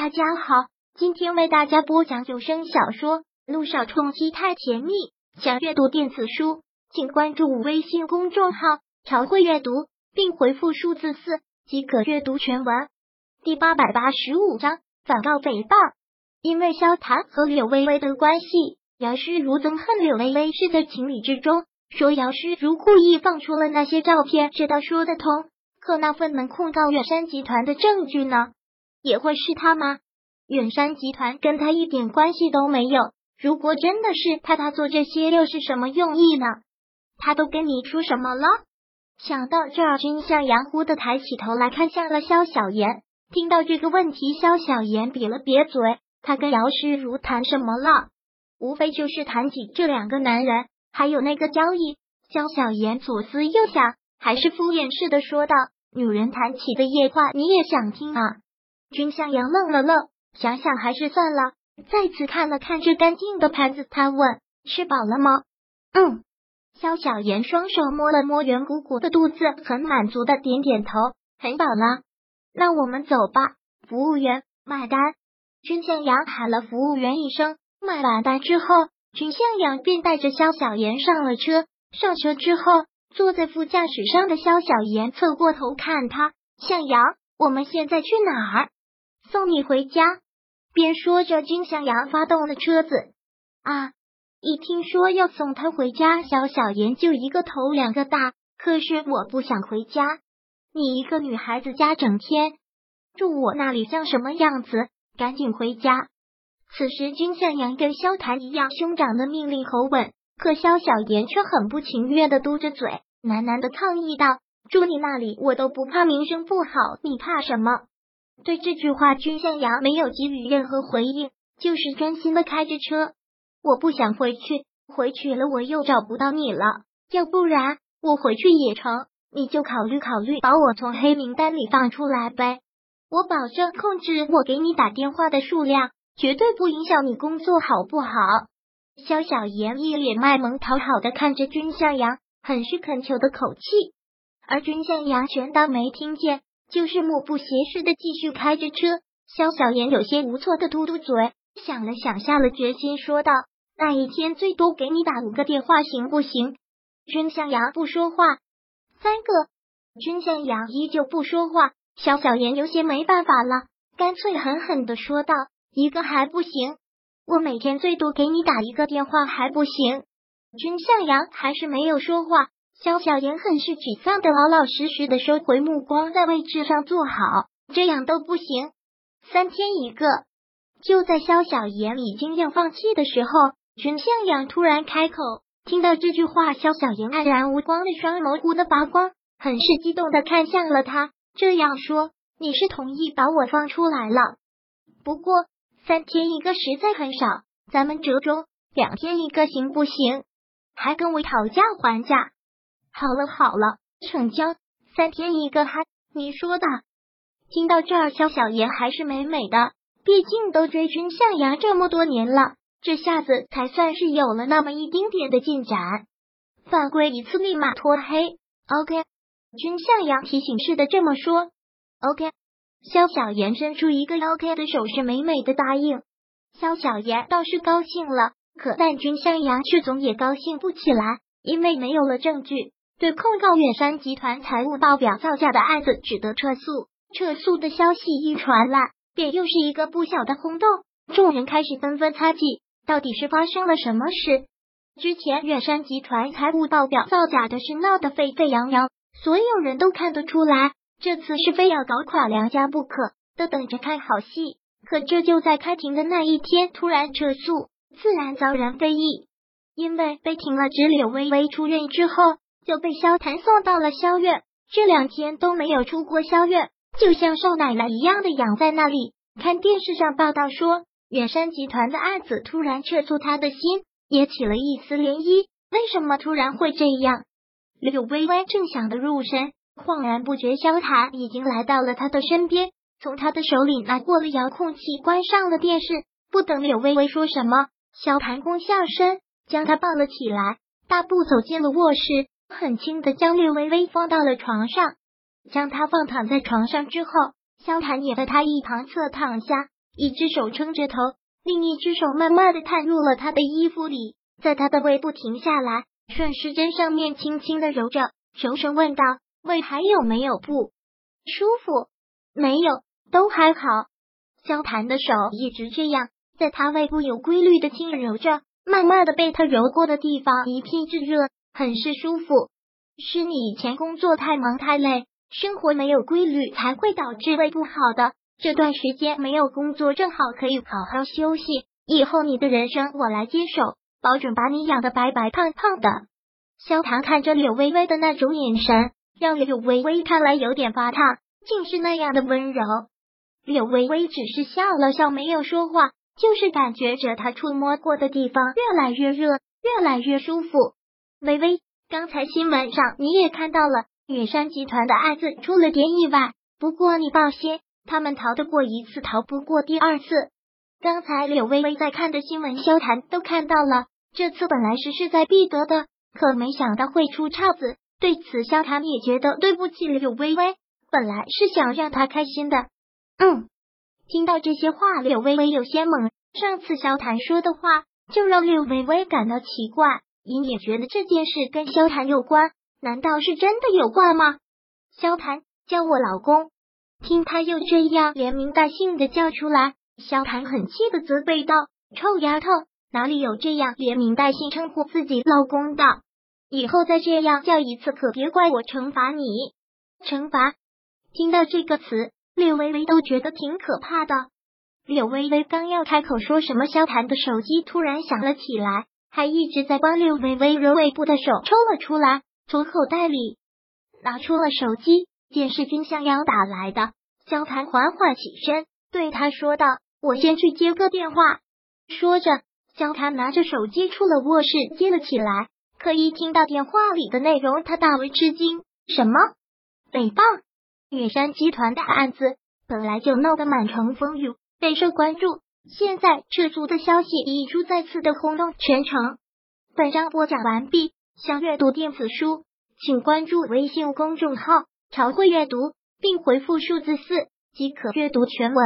大家好，今天为大家播讲有声小说《路上冲击太甜蜜》。想阅读电子书，请关注微信公众号“朝会阅读”，并回复数字四即可阅读全文。第八百八十五章反告诽谤。因为萧谈和柳微微的关系，姚诗如憎恨柳微微是在情理之中，说姚诗如故意放出了那些照片，这倒说得通。可那份能控告远山集团的证据呢？也会是他吗？远山集团跟他一点关系都没有。如果真的是他，他做这些又是什么用意呢？他都跟你出什么了？想到这儿，君向阳忽的抬起头来看向了萧小言。听到这个问题，萧小言瘪了瘪嘴。他跟姚诗如谈什么了？无非就是谈起这两个男人，还有那个交易。萧小言左思右想，还是敷衍似的说道：“女人谈起的夜话，你也想听啊？”君向阳愣了愣，想想还是算了。再次看了看这干净的盘子，他问：“吃饱了吗？”“嗯。”萧小言双手摸了摸圆鼓鼓的肚子，很满足的点点头：“很饱了。”“那我们走吧。”服务员买单。君向阳喊了服务员一声，买完单之后，君向阳便带着萧小言上了车。上车之后，坐在副驾驶上的萧小言侧过头看他：“向阳，我们现在去哪儿？”送你回家。边说着，金向阳发动了车子。啊！一听说要送他回家，小小言就一个头两个大。可是我不想回家。你一个女孩子家，整天住我那里，像什么样子？赶紧回家！此时，金向阳跟萧谈一样兄长的命令口吻，可萧小言却很不情愿的嘟着嘴，喃喃的抗议道：“住你那里，我都不怕名声不好，你怕什么？”对这句话，君向阳没有给予任何回应，就是专心的开着车。我不想回去，回去了我又找不到你了。要不然我回去也成，你就考虑考虑把我从黑名单里放出来呗。我保证控制我给你打电话的数量，绝对不影响你工作，好不好？肖小妍一脸卖萌讨好的看着君向阳，很是恳求的口气，而君向阳全当没听见。就是目不斜视的继续开着车，肖小妍有些无措的嘟嘟嘴，想了想，下了决心，说道：“那一天最多给你打五个电话，行不行？”君向阳不说话，三个。君向阳依旧不说话，肖小妍有些没办法了，干脆狠狠的说道：“一个还不行，我每天最多给你打一个电话，还不行？”君向阳还是没有说话。萧小言很是沮丧的，老老实实的收回目光，在位置上坐好。这样都不行，三天一个。就在萧小言已经要放弃的时候，君向阳突然开口。听到这句话，萧小言黯然无光的双眸忽的发光，很是激动的看向了他，这样说：“你是同意把我放出来了？不过三天一个实在很少，咱们折中，两天一个行不行？还跟我讨价还价？”好了好了，成交三天一个哈，你说的。听到这儿，肖小妍还是美美的，毕竟都追君向阳这么多年了，这下子才算是有了那么一丁点的进展。犯规一次立马脱黑，OK？君向阳提醒似的这么说，OK？肖小妍伸出一个 OK 的手势，美美的答应。肖小妍倒是高兴了，可但君向阳却总也高兴不起来，因为没有了证据。对控告远山集团财务报表造假的案子只得撤诉，撤诉的消息一传来，便又是一个不小的轰动。众人开始纷纷猜忌，到底是发生了什么事？之前远山集团财务报表造假的事闹得沸沸扬扬，所有人都看得出来，这次是非要搞垮梁家不可，都等着看好戏。可这就在开庭的那一天突然撤诉，自然遭人非议，因为被停了职。柳微微出院之后。就被萧谭送到了萧院，这两天都没有出过萧院，就像少奶奶一样的养在那里。看电视上报道说，远山集团的案子突然撤出，他的心也起了一丝涟漪。为什么突然会这样？柳微微正想得入神，恍然不觉萧谭已经来到了他的身边，从他的手里拿过了遥控器，关上了电视。不等柳微微说什么，萧谭弓下身将他抱了起来，大步走进了卧室。很轻的将略微微放到了床上，将他放躺在床上之后，萧谈也在他一旁侧躺下，一只手撑着头，另一只手慢慢的探入了他的衣服里，在他的胃部停下来，顺时针上面轻轻的揉着，柔声问道：“胃还有没有不舒服？没有，都还好。”萧谭的手一直这样，在他胃部有规律的轻揉着，慢慢的被他揉过的地方一片炙热，很是舒服。是你以前工作太忙太累，生活没有规律，才会导致胃不好的。这段时间没有工作，正好可以好好休息。以后你的人生我来接手，保准把你养的白白胖胖的。萧唐看着柳微微的那种眼神，让柳微微看来有点发烫，竟是那样的温柔。柳微微只是笑了笑，没有说话，就是感觉着他触摸过的地方越来越热，越来越舒服。微微。刚才新闻上你也看到了，远山集团的案子出了点意外。不过你放心，他们逃得过一次，逃不过第二次。刚才柳微微在看的新闻，萧谈都看到了。这次本来是势在必得的，可没想到会出岔子。对此，萧谈也觉得对不起柳微微。本来是想让她开心的。嗯，听到这些话，柳微微有些懵。上次萧谈说的话，就让柳微微感到奇怪。隐隐觉得这件事跟萧谈有关，难道是真的有关吗？萧谈叫我老公，听他又这样连名带姓的叫出来，萧谈很气的责备道：“臭丫头，哪里有这样连名带姓称呼自己老公的？以后再这样叫一次，可别怪我惩罚你。”惩罚？听到这个词，柳微微都觉得挺可怕的。柳微微刚要开口说什么，萧谈的手机突然响了起来。还一直在帮柳微微揉胃部的手抽了出来，从口袋里拿出了手机，见是君向阳打来的，萧谭缓缓起身，对他说道：“我先去接个电话。”说着，萧谭拿着手机出了卧室，接了起来。可一听到电话里的内容，他大为吃惊：“什么？诽谤？远山集团的案子本来就闹得满城风雨，备受关注。”现在这组的消息已出，再次的轰动全城。本章播讲完毕，想阅读电子书，请关注微信公众号“朝会阅读”，并回复数字四即可阅读全文。